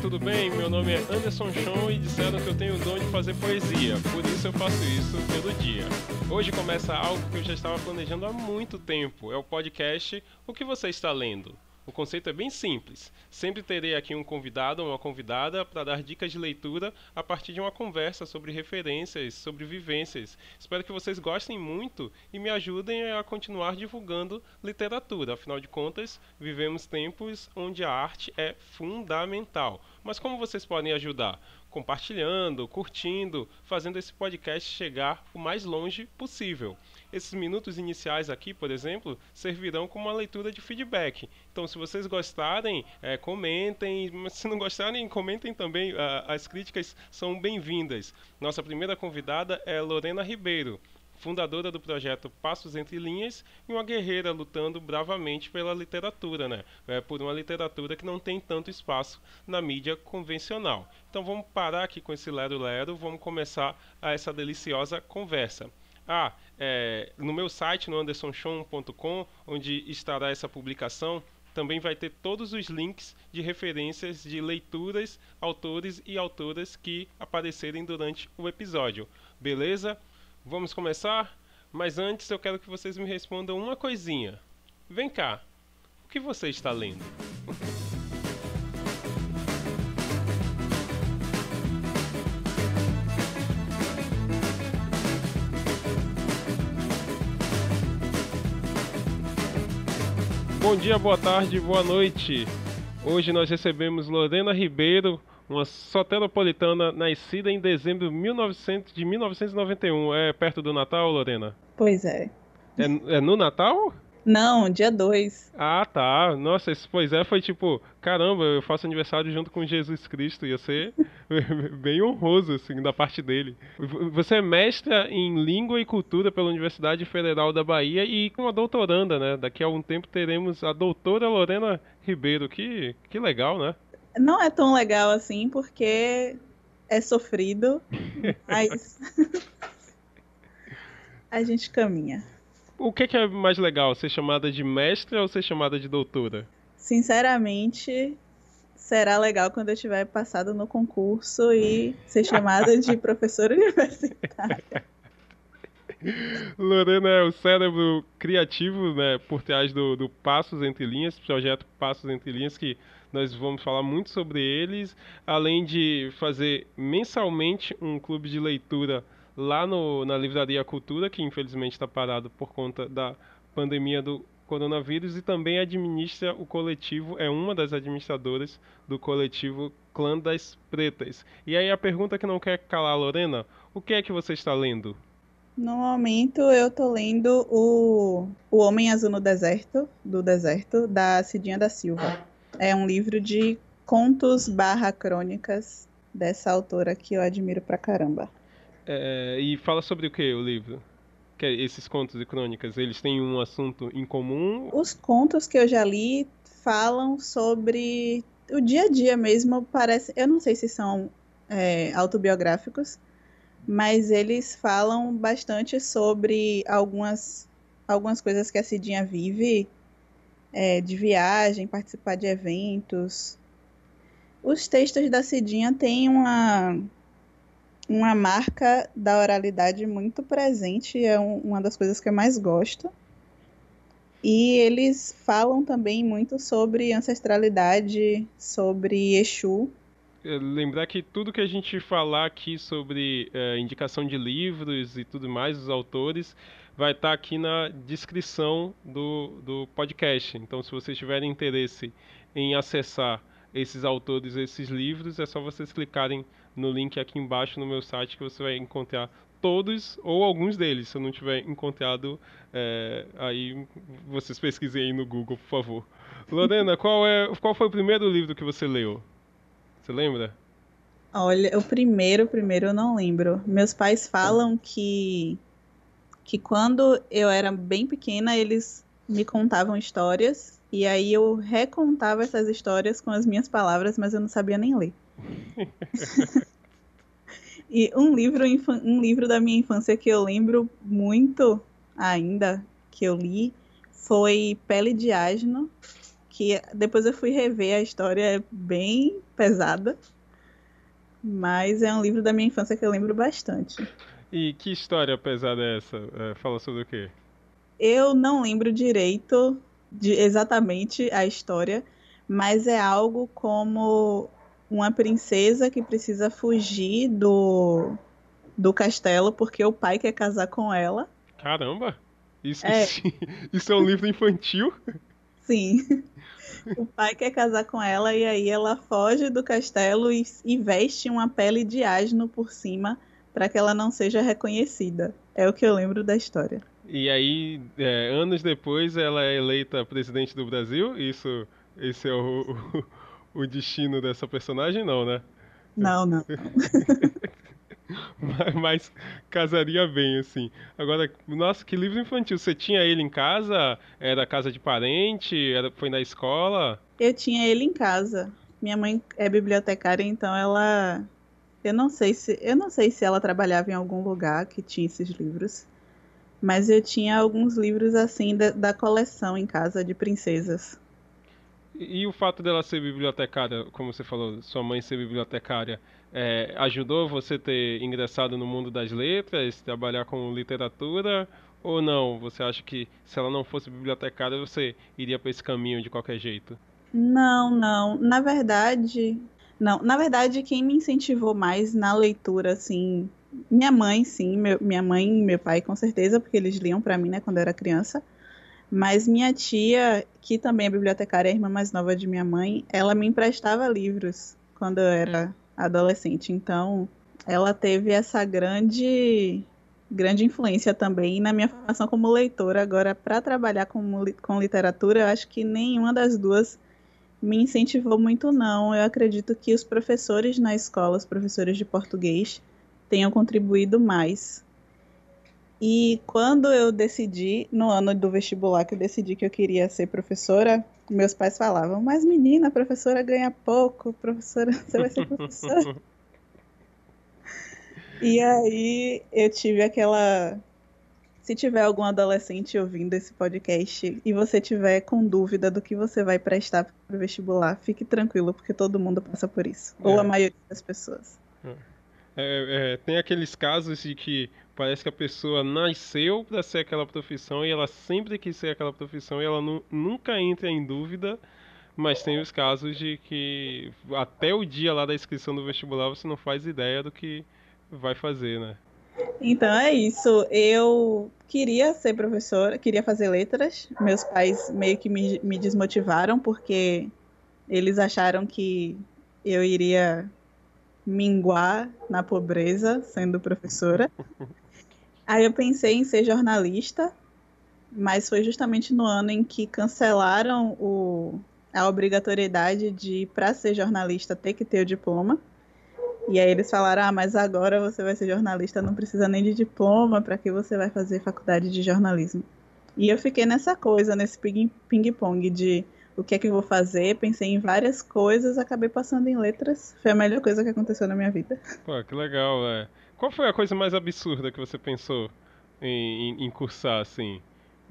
tudo bem? Meu nome é Anderson Chon e disseram que eu tenho o dom de fazer poesia, por isso eu faço isso pelo dia. Hoje começa algo que eu já estava planejando há muito tempo, é o podcast O que você está lendo? O conceito é bem simples. Sempre terei aqui um convidado ou uma convidada para dar dicas de leitura a partir de uma conversa sobre referências, sobre vivências. Espero que vocês gostem muito e me ajudem a continuar divulgando literatura. Afinal de contas, vivemos tempos onde a arte é fundamental. Mas como vocês podem ajudar? compartilhando, curtindo, fazendo esse podcast chegar o mais longe possível. Esses minutos iniciais aqui, por exemplo, servirão como uma leitura de feedback. Então, se vocês gostarem, é, comentem. Mas se não gostarem, comentem também. as críticas são bem-vindas. Nossa primeira convidada é Lorena Ribeiro fundadora do projeto Passos Entre Linhas e uma guerreira lutando bravamente pela literatura, né? É, por uma literatura que não tem tanto espaço na mídia convencional. Então vamos parar aqui com esse lero-lero, vamos começar essa deliciosa conversa. Ah, é, no meu site, no andersonchon.com, onde estará essa publicação, também vai ter todos os links de referências de leituras, autores e autoras que aparecerem durante o episódio. Beleza? Vamos começar? Mas antes eu quero que vocês me respondam uma coisinha. Vem cá, o que você está lendo? Bom dia, boa tarde, boa noite. Hoje nós recebemos Lorena Ribeiro, uma soteropolitana nascida em dezembro de 1991. É perto do Natal, Lorena? Pois é. É, é no Natal? Não, dia 2. Ah, tá. Nossa, esse pois é foi tipo, caramba, eu faço aniversário junto com Jesus Cristo. Ia ser bem honroso, assim, da parte dele. Você é mestra em língua e cultura pela Universidade Federal da Bahia e uma doutoranda, né? Daqui a algum tempo teremos a doutora Lorena Ribeiro. Que, que legal, né? Não é tão legal assim, porque é sofrido, mas a gente caminha. O que, que, é mais legal, ser chamada de mestra ou ser chamada de doutora? Sinceramente, será legal quando eu tiver passado no concurso e ser chamada de professora universitária. Lorena é o cérebro criativo né, por trás do, do Passos Entre Linhas, projeto Passos Entre Linhas, que nós vamos falar muito sobre eles, além de fazer mensalmente um clube de leitura lá no, na Livraria Cultura, que infelizmente está parado por conta da pandemia do coronavírus, e também administra o coletivo, é uma das administradoras do coletivo Clã das Pretas. E aí a pergunta que não quer calar, Lorena, o que é que você está lendo? No momento eu estou lendo o, o Homem Azul no Deserto, do Deserto, da Cidinha da Silva. É um livro de contos barra crônicas dessa autora que eu admiro pra caramba. É, e fala sobre o que o livro? Que é esses contos e crônicas, eles têm um assunto em comum? Os contos que eu já li falam sobre o dia a dia mesmo. Parece, eu não sei se são é, autobiográficos, mas eles falam bastante sobre algumas algumas coisas que a Cidinha vive é, de viagem, participar de eventos. Os textos da Cidinha têm uma, uma marca da oralidade muito presente, é um, uma das coisas que eu mais gosto. E eles falam também muito sobre ancestralidade, sobre Exu. É, lembrar que tudo que a gente falar aqui sobre é, indicação de livros e tudo mais, os autores, vai estar tá aqui na descrição do, do podcast. Então, se vocês tiverem interesse em acessar esses autores, esses livros, é só vocês clicarem no link aqui embaixo no meu site que você vai encontrar todos ou alguns deles. Se eu não tiver encontrado, é, aí vocês pesquisem aí no Google, por favor. Lorena, qual, é, qual foi o primeiro livro que você leu? Você lembra? Olha, o primeiro, o primeiro eu não lembro. Meus pais falam que que quando eu era bem pequena, eles me contavam histórias e aí eu recontava essas histórias com as minhas palavras, mas eu não sabia nem ler. e um livro, um livro da minha infância que eu lembro muito ainda que eu li foi Pele de Asno, que depois eu fui rever a história, é bem pesada. Mas é um livro da minha infância que eu lembro bastante. E que história pesada é essa? É, fala sobre o quê? Eu não lembro direito de exatamente a história, mas é algo como uma princesa que precisa fugir do, do castelo porque o pai quer casar com ela. Caramba! Isso é, isso é um livro infantil? Sim. O pai quer casar com ela e aí ela foge do castelo e, e veste uma pele de asno por cima para que ela não seja reconhecida. É o que eu lembro da história. E aí, é, anos depois, ela é eleita presidente do Brasil? Isso, esse é o, o, o destino dessa personagem, não, né? Não, não. mas, mas, casaria bem, assim. Agora, nossa, que livro infantil. Você tinha ele em casa? Era casa de parente? Era, foi na escola? Eu tinha ele em casa. Minha mãe é bibliotecária, então ela. Eu não sei se. Eu não sei se ela trabalhava em algum lugar que tinha esses livros. Mas eu tinha alguns livros assim da, da coleção em casa de princesas. E, o fato dela ser bibliotecária, como você falou, sua mãe ser bibliotecária, é, ajudou você ter ingressado no mundo das letras, trabalhar com literatura? Ou não? Você acha que se ela não fosse bibliotecária, você iria para esse caminho de qualquer jeito? Não, não. Na verdade, não. Na verdade, quem me incentivou mais na leitura, assim, minha mãe, sim, meu, minha mãe e meu pai, com certeza, porque eles liam para mim, né, quando eu era criança. Mas minha tia, que também é bibliotecária, a irmã mais nova de minha mãe, ela me emprestava livros quando eu era adolescente. Então, ela teve essa grande grande influência também na minha formação como leitora. Agora, para trabalhar com, com literatura, eu acho que nenhuma das duas me incentivou muito, não. Eu acredito que os professores na escola, os professores de português, tenham contribuído mais. E quando eu decidi, no ano do vestibular, que eu decidi que eu queria ser professora, meus pais falavam: Mas menina, professora ganha pouco, professora, você vai ser professora. e aí eu tive aquela. Se tiver algum adolescente ouvindo esse podcast e você tiver com dúvida do que você vai prestar para o vestibular, fique tranquilo, porque todo mundo passa por isso. É. Ou a maioria das pessoas. É. É, é, tem aqueles casos de que parece que a pessoa nasceu para ser aquela profissão e ela sempre quis ser aquela profissão e ela nu nunca entra em dúvida, mas tem os casos de que até o dia lá da inscrição do vestibular você não faz ideia do que vai fazer, né? Então é isso. Eu queria ser professora, queria fazer letras. Meus pais meio que me, me desmotivaram porque eles acharam que eu iria minguar na pobreza sendo professora. Aí eu pensei em ser jornalista, mas foi justamente no ano em que cancelaram o, a obrigatoriedade de, para ser jornalista, ter que ter o diploma. E aí eles falaram: ah, mas agora você vai ser jornalista, não precisa nem de diploma, para que você vai fazer faculdade de jornalismo? E eu fiquei nessa coisa, nesse ping-pong de o que é que eu vou fazer, pensei em várias coisas, acabei passando em letras. Foi a melhor coisa que aconteceu na minha vida. Pô, que legal, é. Qual foi a coisa mais absurda que você pensou em, em, em cursar, assim?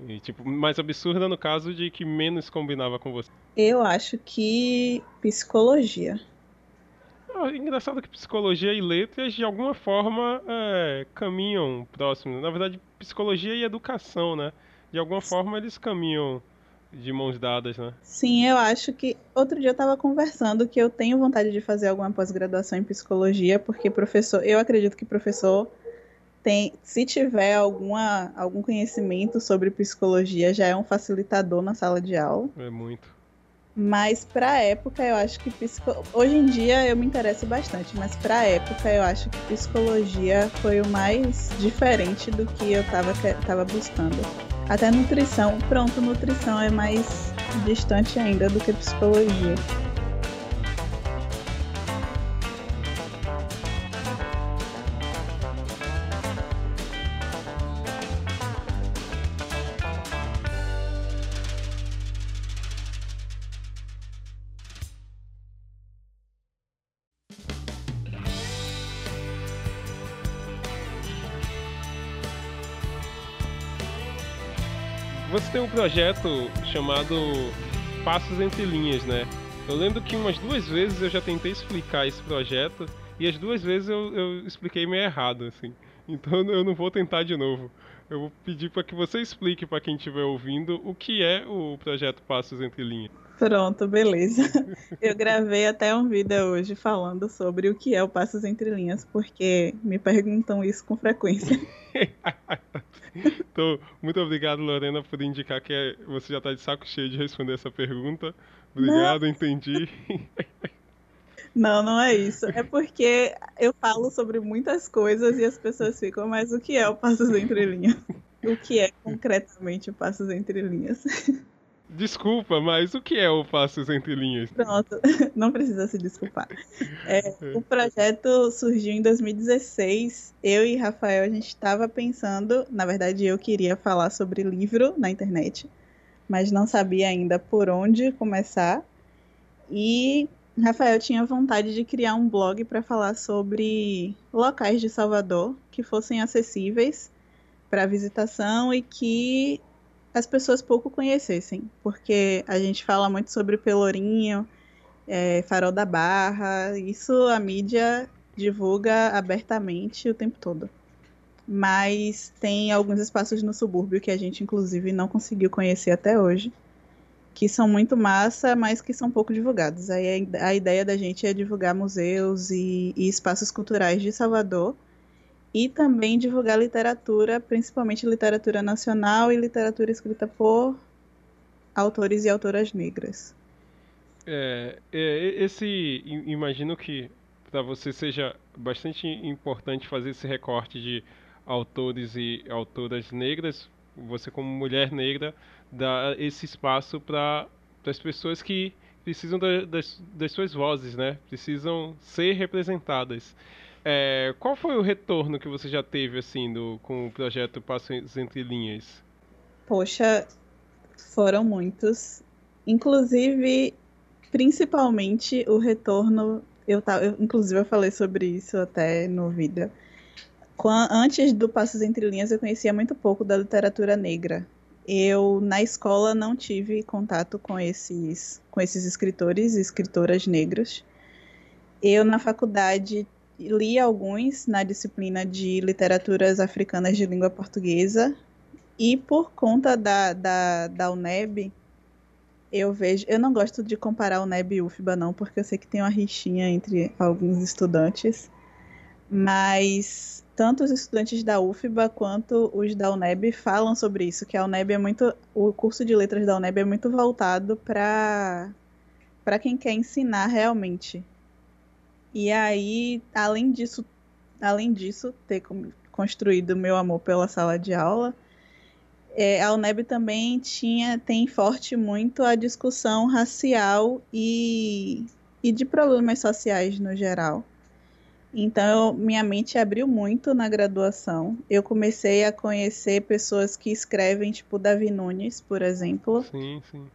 E, tipo, mais absurda no caso de que menos combinava com você? Eu acho que psicologia. Ah, engraçado que psicologia e letras de alguma forma é, caminham próximo. Na verdade, psicologia e educação, né? De alguma forma eles caminham de mãos dadas, né? Sim, eu acho que. Outro dia eu estava conversando que eu tenho vontade de fazer alguma pós-graduação em psicologia, porque professor. Eu acredito que professor tem. Se tiver alguma, algum conhecimento sobre psicologia, já é um facilitador na sala de aula. É muito. Mas para época eu acho que psico... hoje em dia eu me interesso bastante, mas para época eu acho que psicologia foi o mais diferente do que eu estava tava buscando. Até nutrição, pronto, nutrição é mais distante ainda do que psicologia. Você tem um projeto chamado Passos Entre Linhas, né? Eu lembro que umas duas vezes eu já tentei explicar esse projeto e as duas vezes eu, eu expliquei meio errado, assim. Então eu não vou tentar de novo. Eu vou pedir para que você explique para quem estiver ouvindo o que é o projeto Passos Entre Linhas. Pronto, beleza. Eu gravei até um vídeo hoje falando sobre o que é o Passos Entre Linhas, porque me perguntam isso com frequência. então, muito obrigado, Lorena, por indicar que você já está de saco cheio de responder essa pergunta. Obrigado, não. entendi. Não, não é isso. É porque eu falo sobre muitas coisas e as pessoas ficam, mas o que é o Passos Entre Linhas? O que é concretamente o Passos Entre Linhas? Desculpa, mas o que é o Passos Entre Linhas? Pronto, não precisa se desculpar. É, o projeto surgiu em 2016. Eu e Rafael, a gente estava pensando, na verdade, eu queria falar sobre livro na internet, mas não sabia ainda por onde começar. E Rafael tinha vontade de criar um blog para falar sobre locais de Salvador que fossem acessíveis para visitação e que as pessoas pouco conhecessem, porque a gente fala muito sobre Pelourinho, é, Farol da Barra, isso a mídia divulga abertamente o tempo todo. Mas tem alguns espaços no subúrbio que a gente, inclusive, não conseguiu conhecer até hoje que são muito massa, mas que são pouco divulgados. Aí a ideia da gente é divulgar museus e, e espaços culturais de Salvador e também divulgar literatura, principalmente literatura nacional e literatura escrita por autores e autoras negras. É, é esse imagino que para você seja bastante importante fazer esse recorte de autores e autoras negras, você como mulher negra dar esse espaço para as pessoas que precisam da, das, das suas vozes, né? Precisam ser representadas. É, qual foi o retorno que você já teve assim do, com o projeto Passos Entre Linhas? Poxa, foram muitos. Inclusive, principalmente o retorno. Eu, eu, inclusive, eu falei sobre isso até no vídeo. Antes do Passos Entre Linhas, eu conhecia muito pouco da literatura negra eu na escola não tive contato com esses com esses escritores e escritoras negros. Eu na faculdade li alguns na disciplina de literaturas africanas de língua portuguesa e por conta da, da, da UNEB eu vejo, eu não gosto de comparar UNEB e UFBA não, porque eu sei que tem uma rixinha entre alguns estudantes, mas tanto os estudantes da UFBA quanto os da UNEB falam sobre isso, que a UNEB é muito, o curso de letras da UNEB é muito voltado para para quem quer ensinar realmente. E aí, além disso, além disso ter construído meu amor pela sala de aula, é, a UNEB também tinha tem forte muito a discussão racial e, e de problemas sociais no geral. Então, minha mente abriu muito na graduação. Eu comecei a conhecer pessoas que escrevem, tipo Davi Nunes, por exemplo. Sim, sim.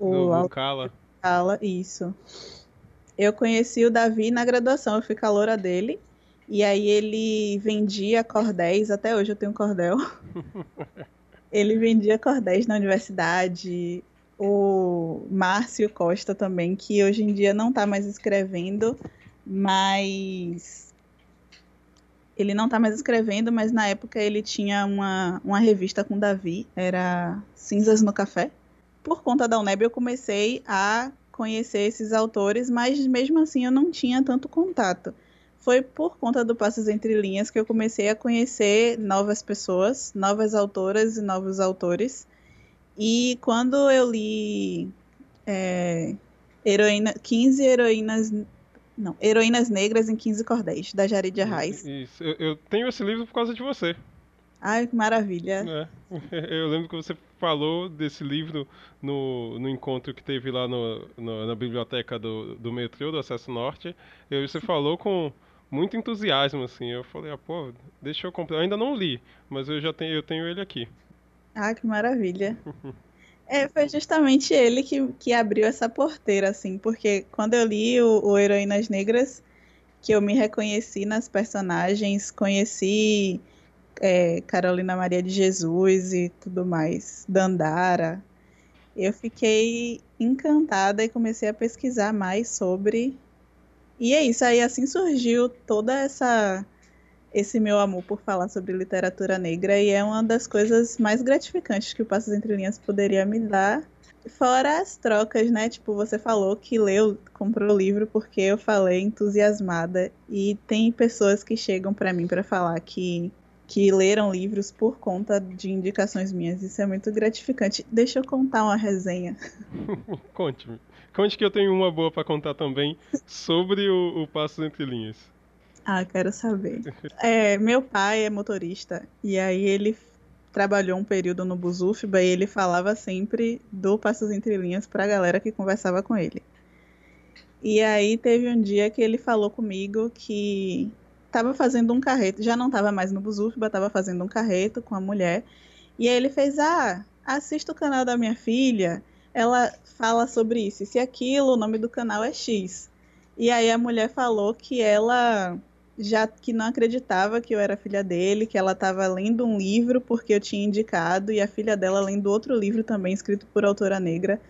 O do, do Cala. Cala, isso. Eu conheci o Davi na graduação, eu fui caloura dele. E aí ele vendia cordéis, até hoje eu tenho cordel. ele vendia cordéis na universidade. O Márcio Costa também, que hoje em dia não está mais escrevendo, mas ele não está mais escrevendo, mas na época ele tinha uma, uma revista com Davi, era Cinzas no Café. Por conta da UNEB eu comecei a conhecer esses autores, mas mesmo assim eu não tinha tanto contato. Foi por conta do Passos Entre Linhas que eu comecei a conhecer novas pessoas, novas autoras e novos autores. E quando eu li é, heroína, 15 heroínas não, Heroínas Negras em 15 Cordéis, da Jarid Arraes. Isso, eu, eu, tenho esse livro por causa de você. Ai, que maravilha. É. Eu lembro que você falou desse livro no, no encontro que teve lá no, no, na biblioteca do, do metrô, do Acesso Norte. E você falou com muito entusiasmo, assim. Eu falei, ah, pô, deixa eu comprar. Eu ainda não li, mas eu já tenho, eu tenho ele aqui. Ah, que maravilha. É, foi justamente ele que, que abriu essa porteira, assim, porque quando eu li o, o Heroínas Negras, que eu me reconheci nas personagens, conheci é, Carolina Maria de Jesus e tudo mais, Dandara. Eu fiquei encantada e comecei a pesquisar mais sobre. E é isso, aí assim surgiu toda essa esse meu amor por falar sobre literatura negra e é uma das coisas mais gratificantes que o Passos Entre Linhas poderia me dar. Fora as trocas, né? Tipo, você falou que leu, comprou o livro porque eu falei entusiasmada e tem pessoas que chegam para mim para falar que que leram livros por conta de indicações minhas. Isso é muito gratificante. Deixa eu contar uma resenha. Conte-me. Conte que eu tenho uma boa para contar também sobre o, o Passos Entre Linhas. Ah, quero saber. É, meu pai é motorista e aí ele trabalhou um período no Busufba e ele falava sempre do Passos Entre Linhas para a galera que conversava com ele. E aí teve um dia que ele falou comigo que estava fazendo um carreto, já não estava mais no Busufba, estava fazendo um carreto com a mulher. E aí ele fez: "Ah, assista o canal da minha filha, ela fala sobre isso, e aquilo, o nome do canal é X". E aí a mulher falou que ela já que não acreditava que eu era filha dele, que ela estava lendo um livro porque eu tinha indicado, e a filha dela lendo outro livro também escrito por autora negra,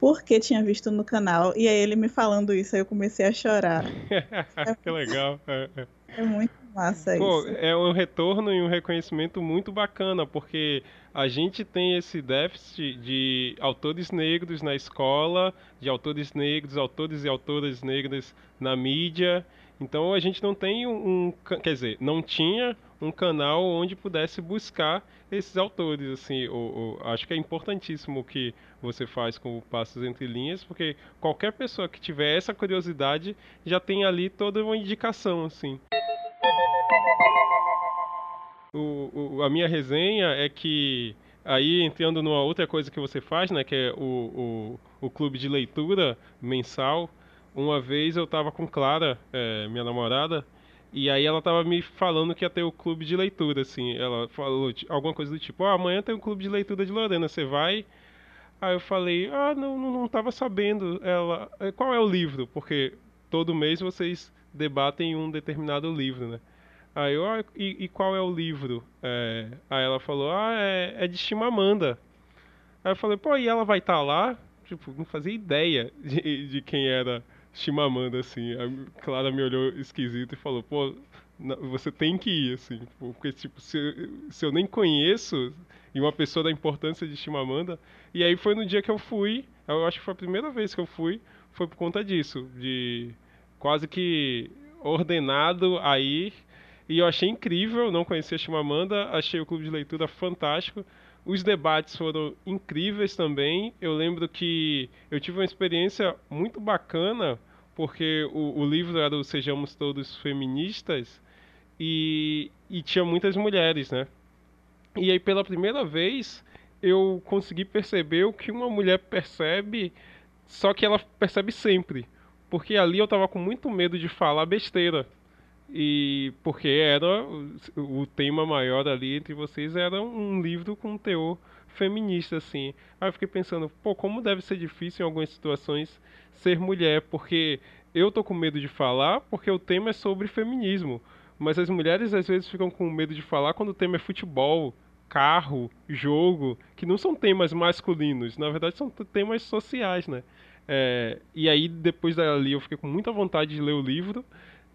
porque tinha visto no canal. E aí ele me falando isso, aí eu comecei a chorar. que legal. É, muito massa Pô, isso. É um retorno e um reconhecimento muito bacana, porque a gente tem esse déficit de autores negros na escola, de autores negros, autores e autoras negras na mídia. Então a gente não tem um, um, quer dizer, não tinha um canal onde pudesse buscar esses autores, assim, acho que é importantíssimo o que você faz com o Passos Entre Linhas, porque qualquer pessoa que tiver essa curiosidade já tem ali toda uma indicação, assim. O, o, a minha resenha é que aí entrando numa outra coisa que você faz, né, que é o, o, o clube de leitura mensal, uma vez eu tava com Clara, é, minha namorada, e aí ela tava me falando que ia ter o clube de leitura, assim. Ela falou alguma coisa do tipo, oh, amanhã tem o clube de leitura de Lorena, você vai? Aí eu falei, ah, não, não, não tava sabendo. Ela, é, qual é o livro? Porque todo mês vocês debatem um determinado livro, né? Aí eu, ah, e, e qual é o livro? É, aí ela falou, ah, é, é de Chimamanda. Aí eu falei, pô, e ela vai estar tá lá? Tipo, não fazia ideia de, de quem era Chimamanda, assim. A Clara me olhou esquisito e falou, pô, você tem que ir, assim. Porque, tipo, se, se eu nem conheço e uma pessoa da importância de Chimamanda. E aí foi no dia que eu fui, eu acho que foi a primeira vez que eu fui, foi por conta disso, de quase que ordenado a ir. E eu achei incrível, não conhecia Chimamanda, achei o clube de leitura fantástico. Os debates foram incríveis também. Eu lembro que eu tive uma experiência muito bacana porque o, o livro era o Sejamos Todos Feministas e, e tinha muitas mulheres, né? E aí, pela primeira vez, eu consegui perceber o que uma mulher percebe, só que ela percebe sempre. Porque ali eu tava com muito medo de falar besteira. E porque era o tema maior ali entre vocês era um livro com teor feminista, assim. Aí eu fiquei pensando, pô, como deve ser difícil em algumas situações ser mulher, porque eu tô com medo de falar porque o tema é sobre feminismo. Mas as mulheres às vezes ficam com medo de falar quando o tema é futebol, carro, jogo, que não são temas masculinos, na verdade são temas sociais, né? É, e aí depois dali eu fiquei com muita vontade de ler o livro.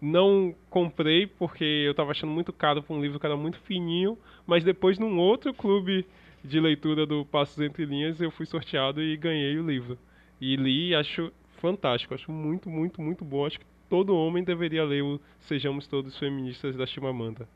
Não comprei porque eu estava achando muito caro para um livro que era muito fininho, mas depois num outro clube de leitura do Passos Entre Linhas eu fui sorteado e ganhei o livro. E li e acho fantástico, acho muito, muito, muito bom. Acho que todo homem deveria ler o Sejamos Todos Feministas da Chimamanda.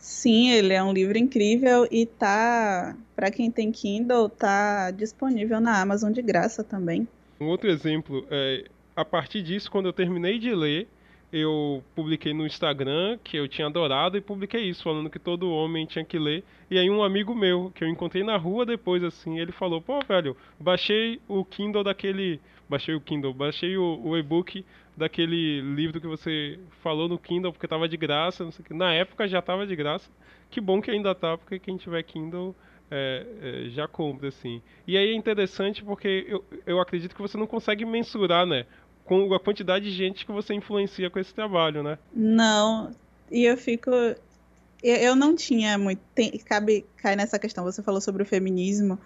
Sim, ele é um livro incrível e tá, para quem tem Kindle, tá disponível na Amazon de graça também. Um outro exemplo, é, a partir disso, quando eu terminei de ler, eu publiquei no Instagram que eu tinha adorado e publiquei isso, falando que todo homem tinha que ler. E aí um amigo meu, que eu encontrei na rua depois, assim, ele falou, pô, velho, baixei o Kindle daquele. Baixei o Kindle, baixei o, o e-book daquele livro que você falou no Kindle, porque tava de graça, não sei o que. Na época já tava de graça. Que bom que ainda tá, porque quem tiver Kindle. É, é, já compra, assim. E aí é interessante porque eu, eu acredito que você não consegue mensurar, né? Com a quantidade de gente que você influencia com esse trabalho, né? Não, e eu fico eu, eu não tinha muito. Tem, cabe, cai nessa questão, você falou sobre o feminismo,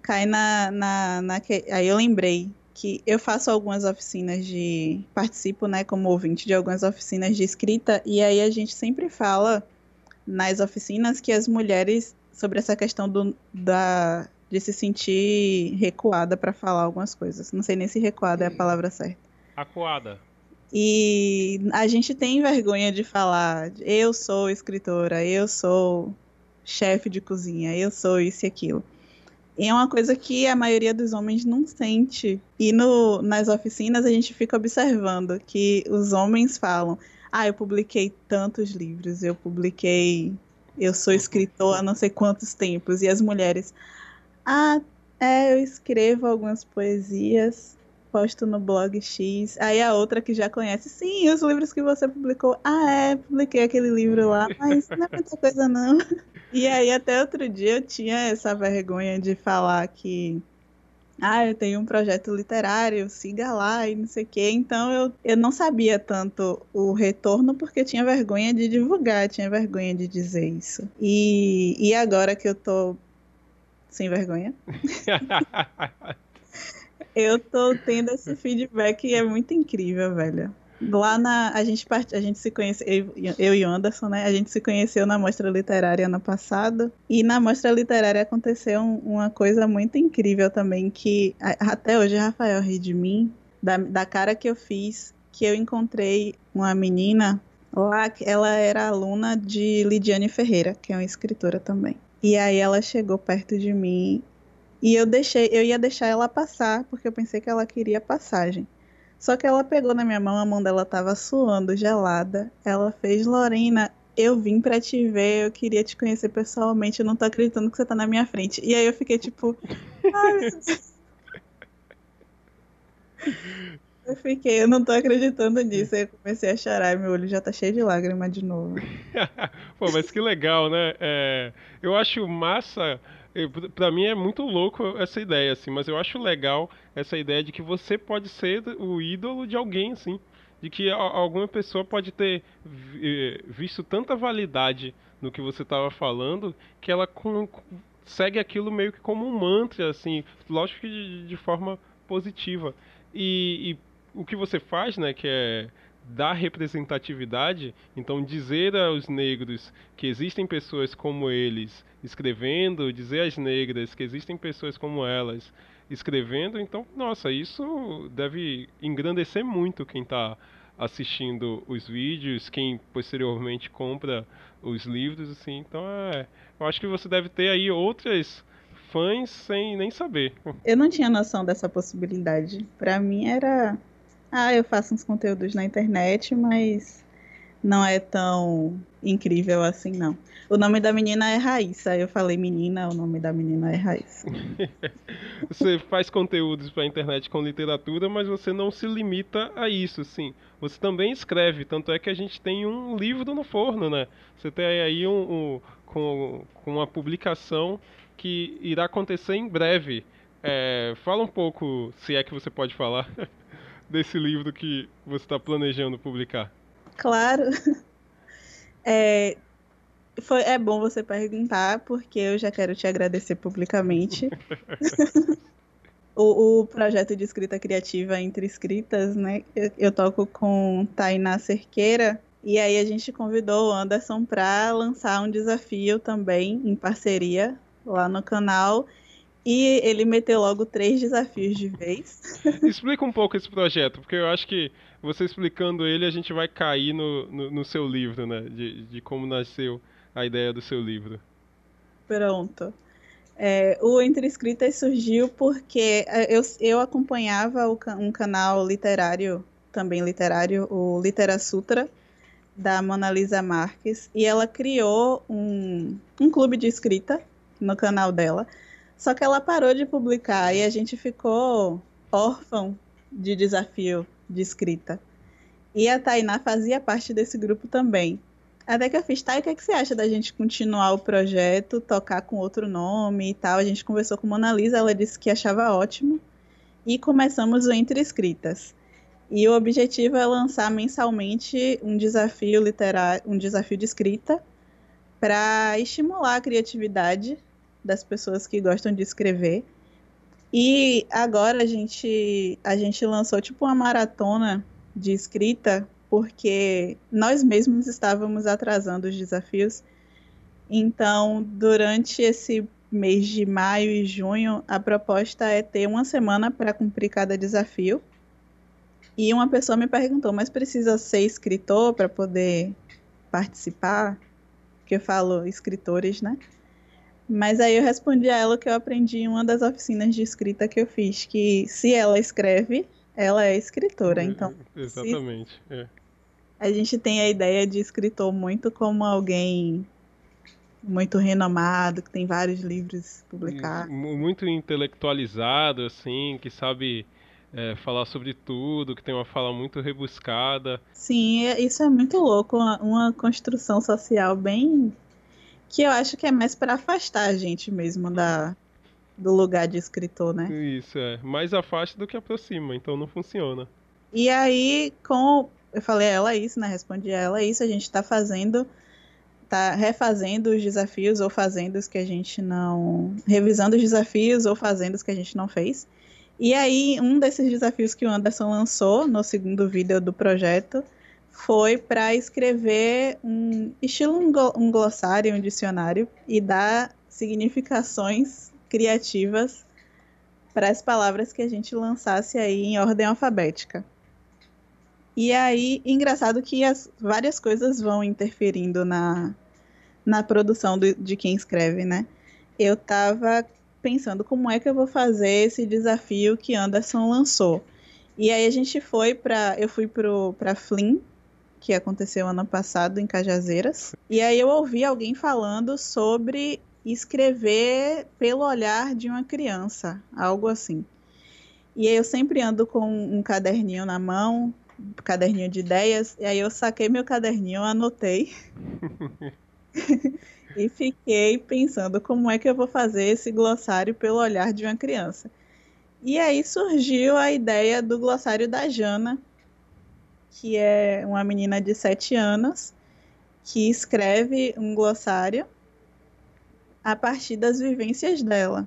cai na, na, na. Aí eu lembrei que eu faço algumas oficinas de. participo, né, como ouvinte de algumas oficinas de escrita, e aí a gente sempre fala nas oficinas que as mulheres, sobre essa questão do, da, de se sentir recuada para falar algumas coisas. Não sei nem se recuada é a palavra certa. Acuada. E a gente tem vergonha de falar, eu sou escritora, eu sou chefe de cozinha, eu sou isso e aquilo. E é uma coisa que a maioria dos homens não sente. E no, nas oficinas a gente fica observando que os homens falam: Ah, eu publiquei tantos livros, eu publiquei. Eu sou escritor há não sei quantos tempos. E as mulheres: Ah, é, eu escrevo algumas poesias, posto no blog X. Aí a outra que já conhece: Sim, os livros que você publicou. Ah, é, publiquei aquele livro lá, mas não é muita coisa não. E aí, até outro dia, eu tinha essa vergonha de falar que. Ah, eu tenho um projeto literário, siga lá e não sei o quê. Então eu, eu não sabia tanto o retorno porque eu tinha vergonha de divulgar, tinha vergonha de dizer isso. E, e agora que eu tô sem vergonha, eu tô tendo esse feedback e é muito incrível, velho. Lá na. A gente, part... a gente se conheceu, eu, eu e o Anderson, né? A gente se conheceu na Mostra Literária ano passado. E na Mostra Literária aconteceu um, uma coisa muito incrível também, que até hoje Rafael ri de mim, da, da cara que eu fiz, que eu encontrei uma menina lá, ela era aluna de Lidiane Ferreira, que é uma escritora também. E aí ela chegou perto de mim e eu deixei, eu ia deixar ela passar, porque eu pensei que ela queria passagem. Só que ela pegou na minha mão, a mão dela tava suando, gelada. Ela fez, Lorena, eu vim para te ver, eu queria te conhecer pessoalmente, eu não tô acreditando que você tá na minha frente. E aí eu fiquei tipo, ai. Eu fiquei, eu não tô acreditando nisso. Aí eu comecei a chorar e meu olho já tá cheio de lágrima de novo. Pô, mas que legal, né? É, eu acho massa para mim é muito louco essa ideia, assim, mas eu acho legal essa ideia de que você pode ser o ídolo de alguém, assim. De que alguma pessoa pode ter eh, visto tanta validade no que você estava falando que ela segue aquilo meio que como um mantra, assim, lógico que de, de forma positiva. E, e o que você faz, né, que é da representatividade, então dizer aos negros que existem pessoas como eles escrevendo, dizer às negras que existem pessoas como elas escrevendo, então, nossa, isso deve engrandecer muito quem está assistindo os vídeos, quem posteriormente compra os livros, assim, então é, eu acho que você deve ter aí outras fãs sem nem saber. Eu não tinha noção dessa possibilidade. Para mim era ah, eu faço uns conteúdos na internet, mas não é tão incrível assim, não. O nome da menina é Raíssa. Eu falei menina, o nome da menina é Raíssa. você faz conteúdos para a internet com literatura, mas você não se limita a isso, sim. Você também escreve, tanto é que a gente tem um livro no forno, né? Você tem aí um, um com, com uma publicação que irá acontecer em breve. É, fala um pouco, se é que você pode falar. desse livro que você está planejando publicar? Claro. É, foi, é bom você perguntar, porque eu já quero te agradecer publicamente. o, o, projeto de escrita criativa Entre Escritas, né? Eu, eu toco com Tainá Cerqueira, e aí a gente convidou o Anderson para lançar um desafio também em parceria lá no canal. E ele meteu logo três desafios de vez. Explica um pouco esse projeto, porque eu acho que você explicando ele, a gente vai cair no, no, no seu livro, né? De, de como nasceu a ideia do seu livro. Pronto. É, o Entre Escritas surgiu porque é, eu, eu acompanhava o, um canal literário, também literário, o Litera Sutra, da Mona Lisa Marques, e ela criou um, um clube de escrita no canal dela, só que ela parou de publicar e a gente ficou órfão de desafio de escrita. E a Tainá fazia parte desse grupo também. Até que eu fiz, tá, o que, é que você acha da gente continuar o projeto, tocar com outro nome e tal? A gente conversou com Mona Lisa, ela disse que achava ótimo. E começamos o Entre Escritas. E o objetivo é lançar mensalmente um desafio literário, um desafio de escrita para estimular a criatividade das pessoas que gostam de escrever. E agora a gente, a gente lançou tipo uma maratona de escrita, porque nós mesmos estávamos atrasando os desafios. Então, durante esse mês de maio e junho, a proposta é ter uma semana para cumprir cada desafio. E uma pessoa me perguntou, mas precisa ser escritor para poder participar? Que eu falo escritores, né? Mas aí eu respondi a ela que eu aprendi em uma das oficinas de escrita que eu fiz, que se ela escreve, ela é escritora. É, então, exatamente. É. A gente tem a ideia de escritor muito como alguém muito renomado, que tem vários livros publicados. Muito intelectualizado, assim, que sabe é, falar sobre tudo, que tem uma fala muito rebuscada. Sim, é, isso é muito louco, uma, uma construção social bem. Que eu acho que é mais para afastar a gente mesmo da, do lugar de escritor, né? Isso, é. Mais afasta do que aproxima, então não funciona. E aí, com. Eu falei a ela isso, né? Respondi a ela isso, a gente tá fazendo. Tá refazendo os desafios ou fazendo os que a gente não. Revisando os desafios ou fazendo os que a gente não fez. E aí, um desses desafios que o Anderson lançou no segundo vídeo do projeto foi para escrever um estilo um glossário, um dicionário e dar significações criativas para as palavras que a gente lançasse aí em ordem alfabética. E aí, engraçado que as várias coisas vão interferindo na, na produção do, de quem escreve, né? Eu estava pensando como é que eu vou fazer esse desafio que Anderson lançou. E aí a gente foi para, eu fui para Flynn, que aconteceu ano passado em Cajazeiras, e aí eu ouvi alguém falando sobre escrever pelo olhar de uma criança, algo assim. E aí eu sempre ando com um caderninho na mão, um caderninho de ideias, e aí eu saquei meu caderninho, anotei. e fiquei pensando como é que eu vou fazer esse glossário pelo olhar de uma criança. E aí surgiu a ideia do glossário da Jana, que é uma menina de 7 anos que escreve um glossário a partir das vivências dela.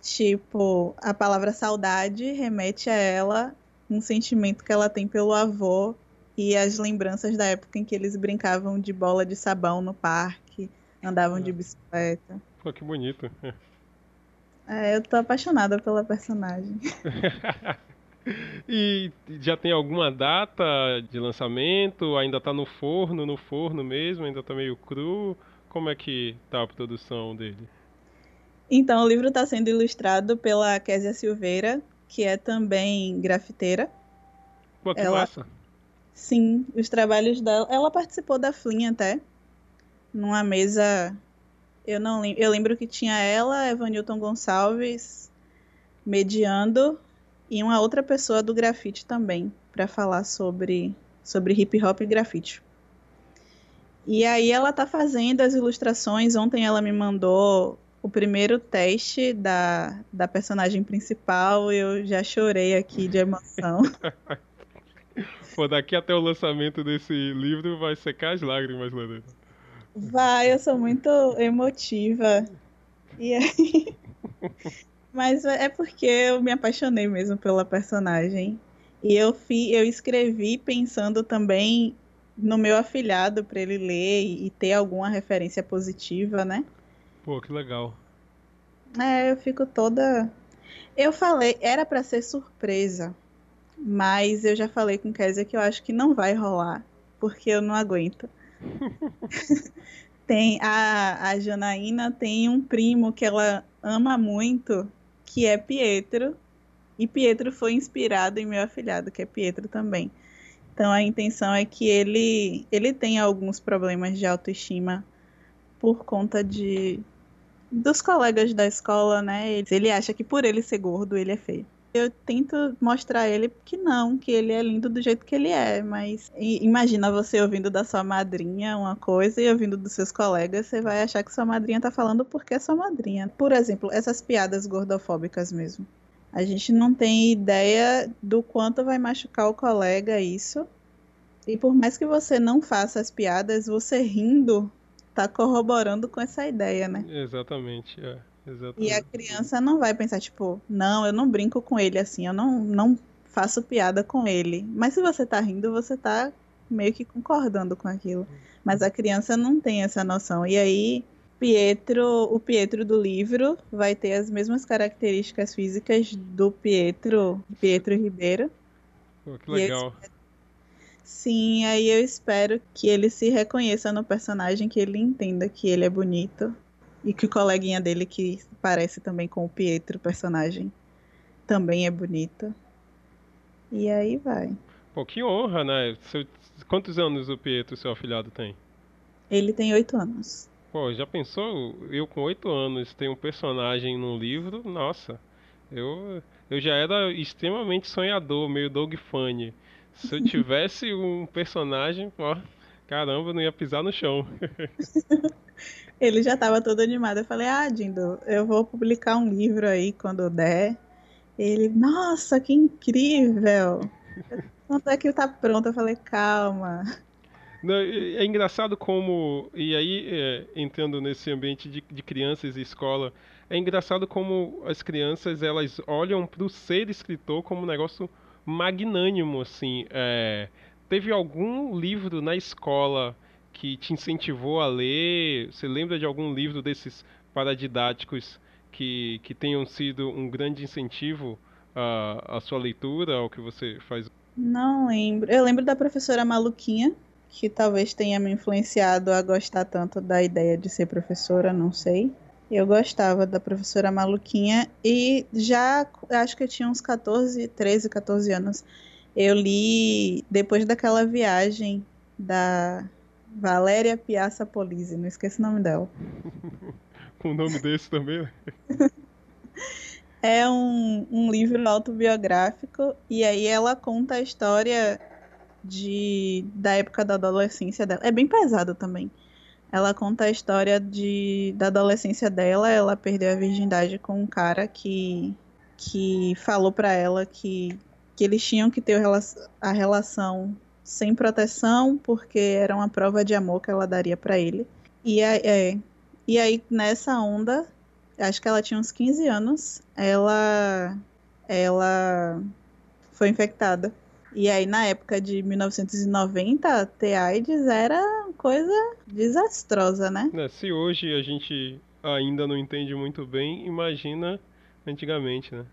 Tipo, a palavra saudade remete a ela um sentimento que ela tem pelo avô e as lembranças da época em que eles brincavam de bola de sabão no parque, andavam de bicicleta. Pô, que bonito. É, eu tô apaixonada pela personagem. e já tem alguma data de lançamento? Ainda tá no forno, no forno mesmo? Ainda tá meio cru? Como é que tá a produção dele? Então, o livro está sendo ilustrado pela Késia Silveira, que é também grafiteira. Pô, que ela... massa! Sim, os trabalhos dela. Ela participou da Flinha até, numa mesa. Eu não lembro. Eu lembro que tinha ela, Evanilton Gonçalves, mediando, e uma outra pessoa do grafite também, para falar sobre, sobre hip hop e grafite. E aí ela tá fazendo as ilustrações. Ontem ela me mandou o primeiro teste da, da personagem principal. Eu já chorei aqui de emoção. Pô, daqui até o lançamento desse livro vai secar as lágrimas, Lorena. Vai, eu sou muito emotiva. E aí. Mas é porque eu me apaixonei mesmo pela personagem. E eu, fi, eu escrevi pensando também no meu afilhado para ele ler e ter alguma referência positiva, né? Pô, que legal. É, eu fico toda. Eu falei, era para ser surpresa, mas eu já falei com Kézia que eu acho que não vai rolar, porque eu não aguento. tem a, a Janaína tem um primo que ela ama muito, que é Pietro, e Pietro foi inspirado em meu afilhado, que é Pietro também. Então a intenção é que ele ele tenha alguns problemas de autoestima por conta de dos colegas da escola, né? Ele acha que por ele ser gordo ele é feio. Eu tento mostrar a ele que não, que ele é lindo do jeito que ele é, mas imagina você ouvindo da sua madrinha uma coisa e ouvindo dos seus colegas, você vai achar que sua madrinha tá falando porque é sua madrinha. Por exemplo, essas piadas gordofóbicas mesmo. A gente não tem ideia do quanto vai machucar o colega isso. E por mais que você não faça as piadas, você rindo tá corroborando com essa ideia, né? Exatamente, é. Exatamente. E a criança não vai pensar, tipo, não, eu não brinco com ele assim, eu não, não faço piada com ele. Mas se você tá rindo, você tá meio que concordando com aquilo. Mas a criança não tem essa noção. E aí, Pietro, o Pietro do livro vai ter as mesmas características físicas do Pietro, Pietro Ribeiro. Pô, que legal. Sim, aí eu espero que ele se reconheça no personagem, que ele entenda que ele é bonito e que o coleguinha dele, que parece também com o Pietro, personagem, também é bonito. E aí vai. Pô, que honra, né? Seu... Quantos anos o Pietro, seu afilhado, tem? Ele tem oito anos. Pô, já pensou? Eu com oito anos ter um personagem no livro? Nossa, eu, eu já era extremamente sonhador, meio Dog Funny. Se eu tivesse um personagem, ó, caramba, eu não ia pisar no chão. Ele já estava todo animado. Eu falei, ah, Dindo, eu vou publicar um livro aí quando der. Ele, nossa, que incrível! Quando é que tá pronto? Eu falei, calma. Não, é engraçado como, e aí é, entrando nesse ambiente de, de, crianças e escola, é engraçado como as crianças elas olham para o ser escritor como um negócio magnânimo, assim. É, teve algum livro na escola que te incentivou a ler? Você lembra de algum livro desses paradidáticos que, que tenham sido um grande incentivo à, à sua leitura, ao que você faz? Não lembro. Eu lembro da professora Maluquinha, que talvez tenha me influenciado a gostar tanto da ideia de ser professora, não sei. Eu gostava da professora Maluquinha e já acho que eu tinha uns 14, 13, 14 anos. Eu li depois daquela viagem da Valéria Piazza Polizzi, não esqueço o nome dela. Com o nome desse também? é um, um livro autobiográfico e aí ela conta a história de, da época da adolescência dela. É bem pesado também. Ela conta a história de, da adolescência dela. Ela perdeu a virgindade com um cara que, que falou para ela que, que eles tinham que ter a relação sem proteção, porque era uma prova de amor que ela daria para ele. E, é, e aí, nessa onda, acho que ela tinha uns 15 anos, ela, ela foi infectada. E aí, na época de 1990, ter AIDS era coisa desastrosa, né? É, se hoje a gente ainda não entende muito bem, imagina antigamente, né?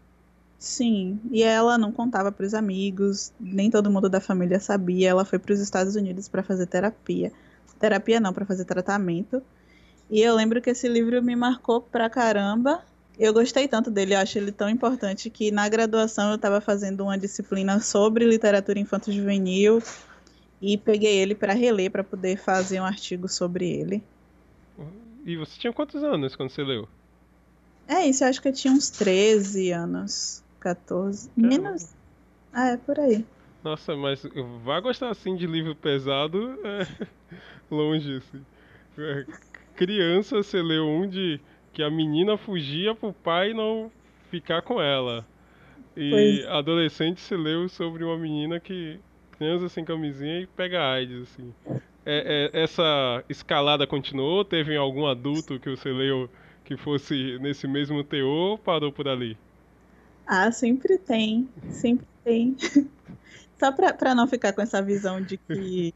Sim, e ela não contava para os amigos, nem todo mundo da família sabia. Ela foi para os Estados Unidos para fazer terapia. Terapia não, para fazer tratamento. E eu lembro que esse livro me marcou pra caramba. Eu gostei tanto dele, eu acho ele tão importante que na graduação eu estava fazendo uma disciplina sobre literatura infanto-juvenil e peguei ele para reler para poder fazer um artigo sobre ele. E você tinha quantos anos quando você leu? É isso, eu acho que eu tinha uns 13 anos. 14. Caramba. Menos. Ah, é por aí. Nossa, mas vai gostar assim de livro pesado é longe, assim. É, criança, você leu um de que a menina fugia pro pai não ficar com ela. E pois. adolescente, você leu sobre uma menina que transa sem camisinha e pega AIDS, assim. É, é, essa escalada continuou? Teve algum adulto que você leu que fosse nesse mesmo teor ou parou por ali? Ah, sempre tem, sempre tem. Só para não ficar com essa visão de que,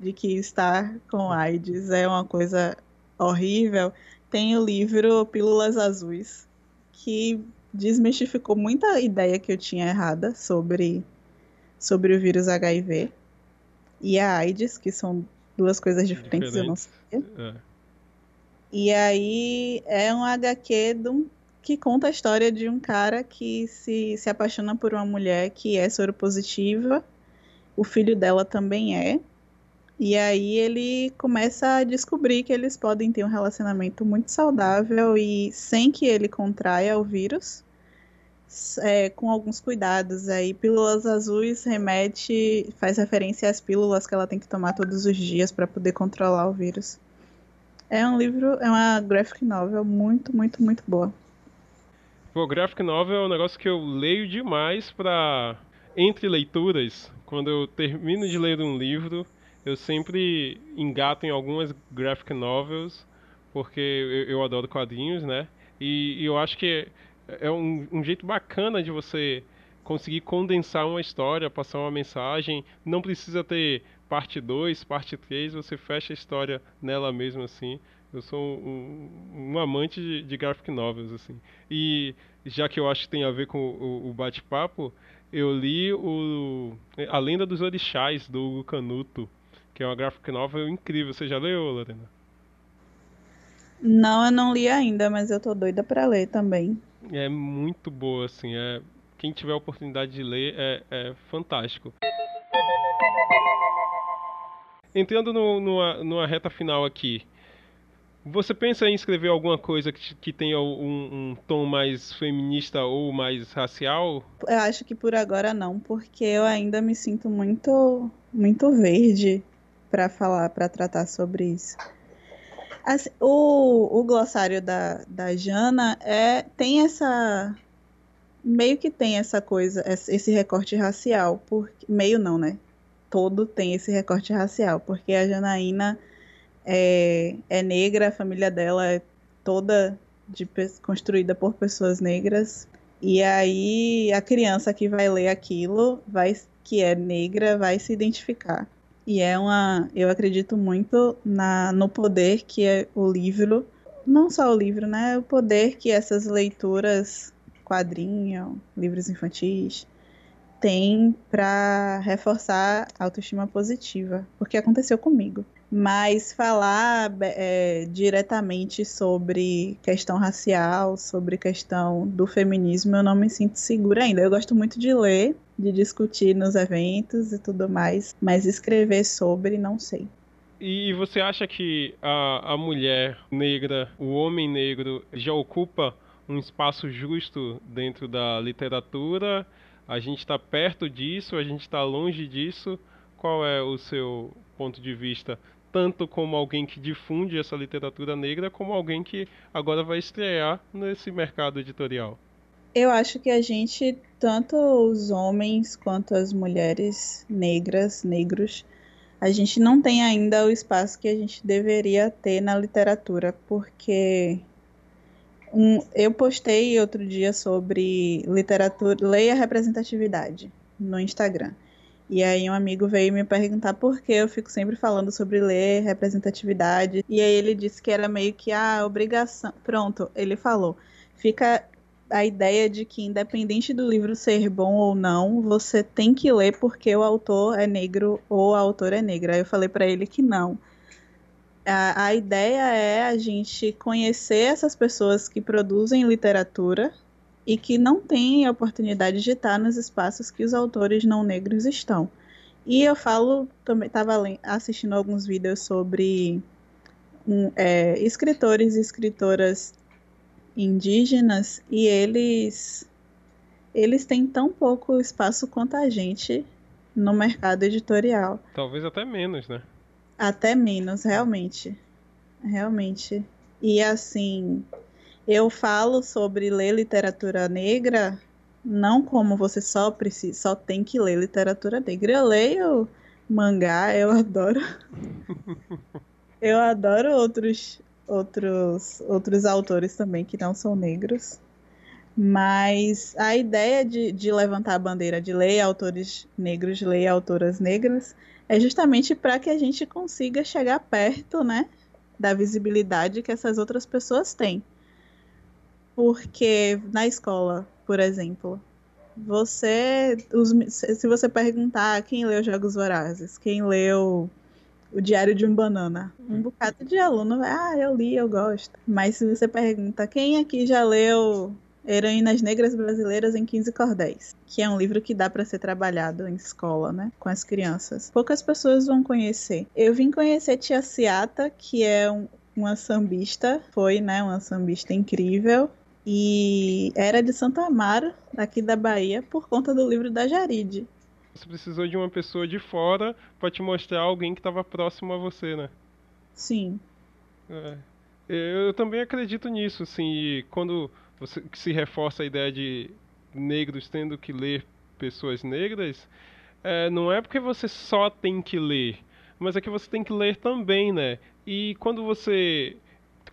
de que estar com AIDS é uma coisa horrível, tem o livro Pílulas Azuis, que desmistificou muita ideia que eu tinha errada sobre, sobre o vírus HIV e a AIDS, que são duas coisas diferentes, eu não sabia. É. E aí é um HQ de um que conta a história de um cara que se, se apaixona por uma mulher que é soropositiva, o filho dela também é, e aí ele começa a descobrir que eles podem ter um relacionamento muito saudável e sem que ele contraia o vírus, é, com alguns cuidados. Aí pílulas azuis remete, faz referência às pílulas que ela tem que tomar todos os dias para poder controlar o vírus. É um livro, é uma graphic novel muito, muito, muito boa. Pô, graphic novel é um negócio que eu leio demais pra. Entre leituras, quando eu termino de ler um livro, eu sempre engato em algumas graphic novels, porque eu, eu adoro quadrinhos, né? E, e, eu acho que é um, um jeito bacana de você conseguir condensar uma história, passar uma mensagem. Não precisa ter parte 2, parte 3, você fecha a história nela mesma assim. Eu sou um, um amante de, de, graphic novels, assim. E já que eu acho que tem a ver com o, o bate-papo, eu li o A Lenda dos Orixás, do Hugo Canuto, que é uma graphic novel incrível. Você já leu, Lorena? Não, eu não li ainda, mas eu tô doida para ler também. É muito boa, assim. É... Quem tiver a oportunidade de ler é, é fantástico. Entrando no, numa, numa reta final aqui, você pensa em escrever alguma coisa que, que tenha um, um, tom mais feminista ou mais racial? Eu acho que por agora não, porque eu ainda me sinto muito, muito verde para falar, para tratar sobre isso. Assim, o, o glossário da, da Jana é, tem essa. Meio que tem essa coisa, esse recorte racial. Porque, meio não, né? Todo tem esse recorte racial, porque a Janaína é, é negra, a família dela é toda de, construída por pessoas negras. E aí a criança que vai ler aquilo, vai, que é negra, vai se identificar. E é uma. Eu acredito muito na, no poder que é o livro, não só o livro, né? O poder que essas leituras, quadrinho, livros infantis, tem para reforçar a autoestima positiva. Porque aconteceu comigo mas falar é, diretamente sobre questão racial, sobre questão do feminismo, eu não me sinto segura ainda. Eu gosto muito de ler, de discutir nos eventos e tudo mais, mas escrever sobre, não sei. E você acha que a, a mulher negra, o homem negro, já ocupa um espaço justo dentro da literatura? A gente está perto disso? A gente está longe disso? Qual é o seu ponto de vista tanto como alguém que difunde essa literatura negra, como alguém que agora vai estrear nesse mercado editorial? Eu acho que a gente, tanto os homens quanto as mulheres negras, negros, a gente não tem ainda o espaço que a gente deveria ter na literatura, porque um, eu postei outro dia sobre literatura, leia representatividade no Instagram. E aí um amigo veio me perguntar por que eu fico sempre falando sobre ler representatividade. E aí ele disse que era meio que a obrigação. Pronto, ele falou. Fica a ideia de que independente do livro ser bom ou não, você tem que ler porque o autor é negro ou a autora é negra. Aí eu falei para ele que não. A, a ideia é a gente conhecer essas pessoas que produzem literatura e que não têm a oportunidade de estar nos espaços que os autores não negros estão. E eu falo, também estava assistindo alguns vídeos sobre um, é, escritores e escritoras indígenas e eles eles têm tão pouco espaço quanto a gente no mercado editorial. Talvez até menos, né? Até menos, realmente. Realmente. E assim, eu falo sobre ler literatura negra não como você só precisa, só tem que ler literatura negra. Eu leio mangá, eu adoro. eu adoro outros outros outros autores também que não são negros. Mas a ideia de, de levantar a bandeira de ler autores negros, ler autoras negras, é justamente para que a gente consiga chegar perto, né, da visibilidade que essas outras pessoas têm. Porque na escola, por exemplo, você. Os, se você perguntar quem leu Jogos Vorazes, quem leu o Diário de um Banana, um bocado de aluno vai, ah, eu li, eu gosto. Mas se você pergunta quem aqui já leu Heroínas Negras Brasileiras em 15 Cordéis, que é um livro que dá para ser trabalhado em escola, né, com as crianças. Poucas pessoas vão conhecer. Eu vim conhecer Tia Ciata, que é um, uma sambista, foi, né, uma sambista incrível, e era de Santa Amaro, aqui da Bahia, por conta do livro da Jaride. Você precisou de uma pessoa de fora para te mostrar alguém que estava próximo a você, né? Sim. É. Eu também acredito nisso, assim, quando você se reforça a ideia de negros tendo que ler pessoas negras, é, não é porque você só tem que ler, mas é que você tem que ler também, né? E quando você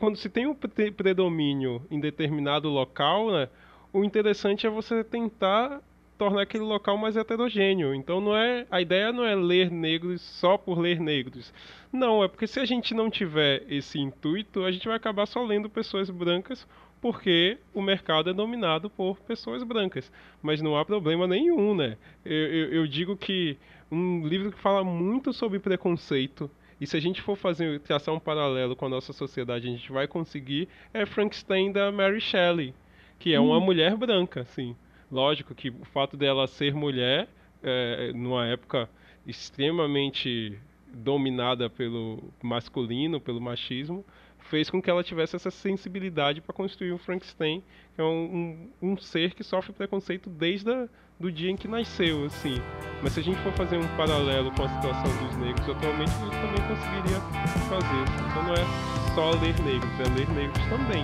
quando se tem um predomínio em determinado local, né, o interessante é você tentar tornar aquele local mais heterogêneo. Então não é a ideia não é ler negros só por ler negros. Não, é porque se a gente não tiver esse intuito, a gente vai acabar só lendo pessoas brancas porque o mercado é dominado por pessoas brancas. Mas não há problema nenhum, né? Eu, eu, eu digo que um livro que fala muito sobre preconceito e se a gente for fazer traçar um paralelo com a nossa sociedade, a gente vai conseguir é Frankenstein da Mary Shelley, que é uma hum. mulher branca, assim. Lógico que o fato dela ser mulher, é, numa época extremamente dominada pelo masculino, pelo machismo, fez com que ela tivesse essa sensibilidade para construir o Frankenstein, que é um, um, um, ser que sofre preconceito desde a, do dia em que nasceu, assim. Mas se a gente for fazer um paralelo com a situação dos negros atualmente, a gente também conseguiria fazer. Então não é só ler negros, é ler negros também.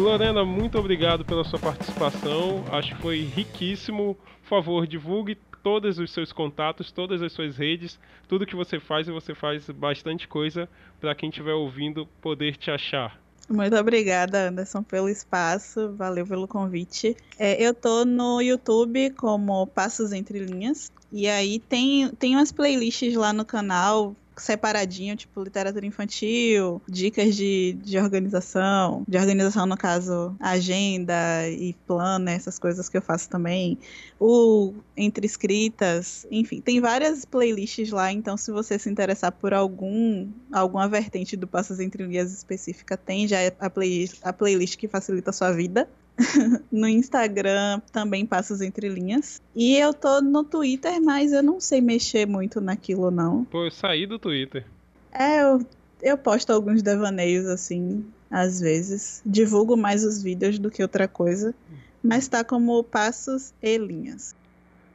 Lorena, muito obrigado pela sua participação. Acho que foi riquíssimo. Por favor, divulgue todos os seus contatos, todas as suas redes, tudo que você faz e você faz bastante coisa para quem estiver ouvindo poder te achar. Muito obrigada, Anderson, pelo espaço. Valeu pelo convite. É, eu tô no YouTube como Passos Entre Linhas. E aí tem, tem umas playlists lá no canal separadinho, tipo literatura infantil, dicas de, de organização, de organização no caso, agenda e plano, né, essas coisas que eu faço também, o entre escritas, enfim, tem várias playlists lá, então se você se interessar por algum alguma vertente do Passos Entre Linhas específica, tem já a playlist, a playlist que facilita a sua vida. no Instagram também Passos Entre Linhas. E eu tô no Twitter, mas eu não sei mexer muito naquilo, não. Pô, eu saí do Twitter. É, eu, eu posto alguns devaneios assim, às vezes. Divulgo mais os vídeos do que outra coisa. Mas tá como Passos e Linhas.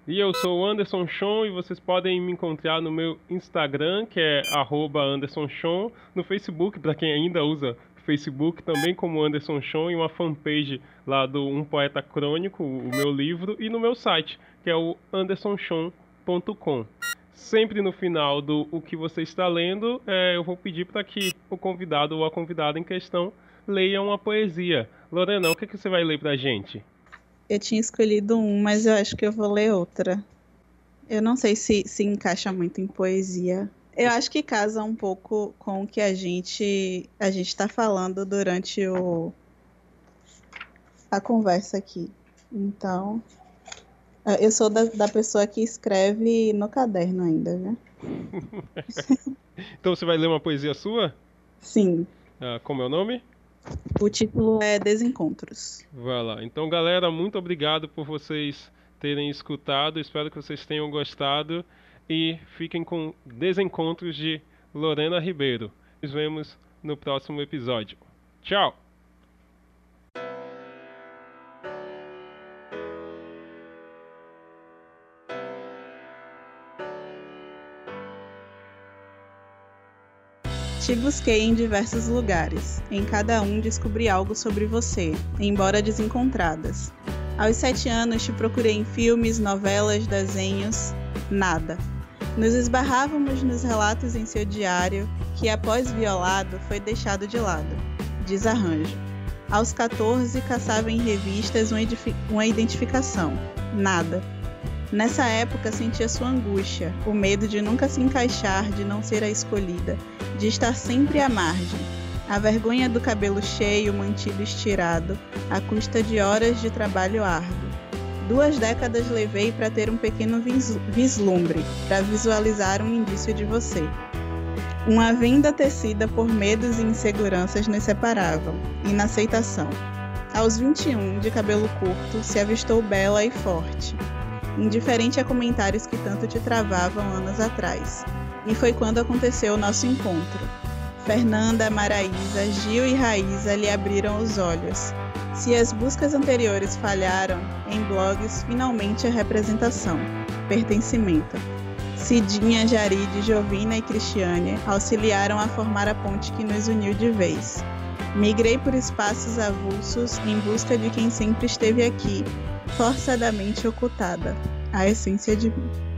E eu sou o Anderson Chon e vocês podem me encontrar no meu Instagram, que é @andersonchon, no Facebook, para quem ainda usa Facebook também como Anderson Chon e uma fanpage lá do Um Poeta Crônico, o meu livro, e no meu site, que é o andersonchon.com. Sempre no final do o que você está lendo, é, eu vou pedir para que o convidado ou a convidada em questão leia uma poesia. Lorena, o que, que você vai ler para a gente? Eu tinha escolhido um, mas eu acho que eu vou ler outra. Eu não sei se se encaixa muito em poesia. Eu acho que casa um pouco com o que a gente a gente está falando durante o a conversa aqui. Então, é, eu sou da, da pessoa que escreve no caderno ainda, né? então você vai ler uma poesia sua? Sim. Ah, como é o nome? O título é Desencontros. Vai lá. Então, galera, muito obrigado por vocês terem escutado. Espero que vocês tenham gostado e fiquem com Desencontros de Lorena Ribeiro. Nos vemos no próximo episódio. Tchau! Te busquei em diversos lugares. Em cada um descobri algo sobre você, embora desencontradas. Aos sete anos te procurei em filmes, novelas, desenhos. Nada. Nos esbarrávamos nos relatos em seu diário que, após violado, foi deixado de lado. Desarranjo. Aos 14, caçava em revistas uma identificação. Nada. Nessa época sentia sua angústia, o medo de nunca se encaixar, de não ser a escolhida, de estar sempre à margem. A vergonha do cabelo cheio, mantido estirado, à custa de horas de trabalho árduo Duas décadas levei para ter um pequeno vislumbre, para visualizar um indício de você. Uma venda tecida por medos e inseguranças nos separavam, inaceitação. Aos 21, de cabelo curto, se avistou bela e forte, indiferente a comentários que tanto te travavam anos atrás. E foi quando aconteceu o nosso encontro. Fernanda, Maraísa, Gil e Raíza lhe abriram os olhos, se as buscas anteriores falharam, em blogs finalmente a representação. pertencimento. Cidinha, Jaride, Jovina e Cristiane auxiliaram a formar a ponte que nos uniu de vez. Migrei por espaços avulsos em busca de quem sempre esteve aqui, forçadamente ocultada, a essência de mim.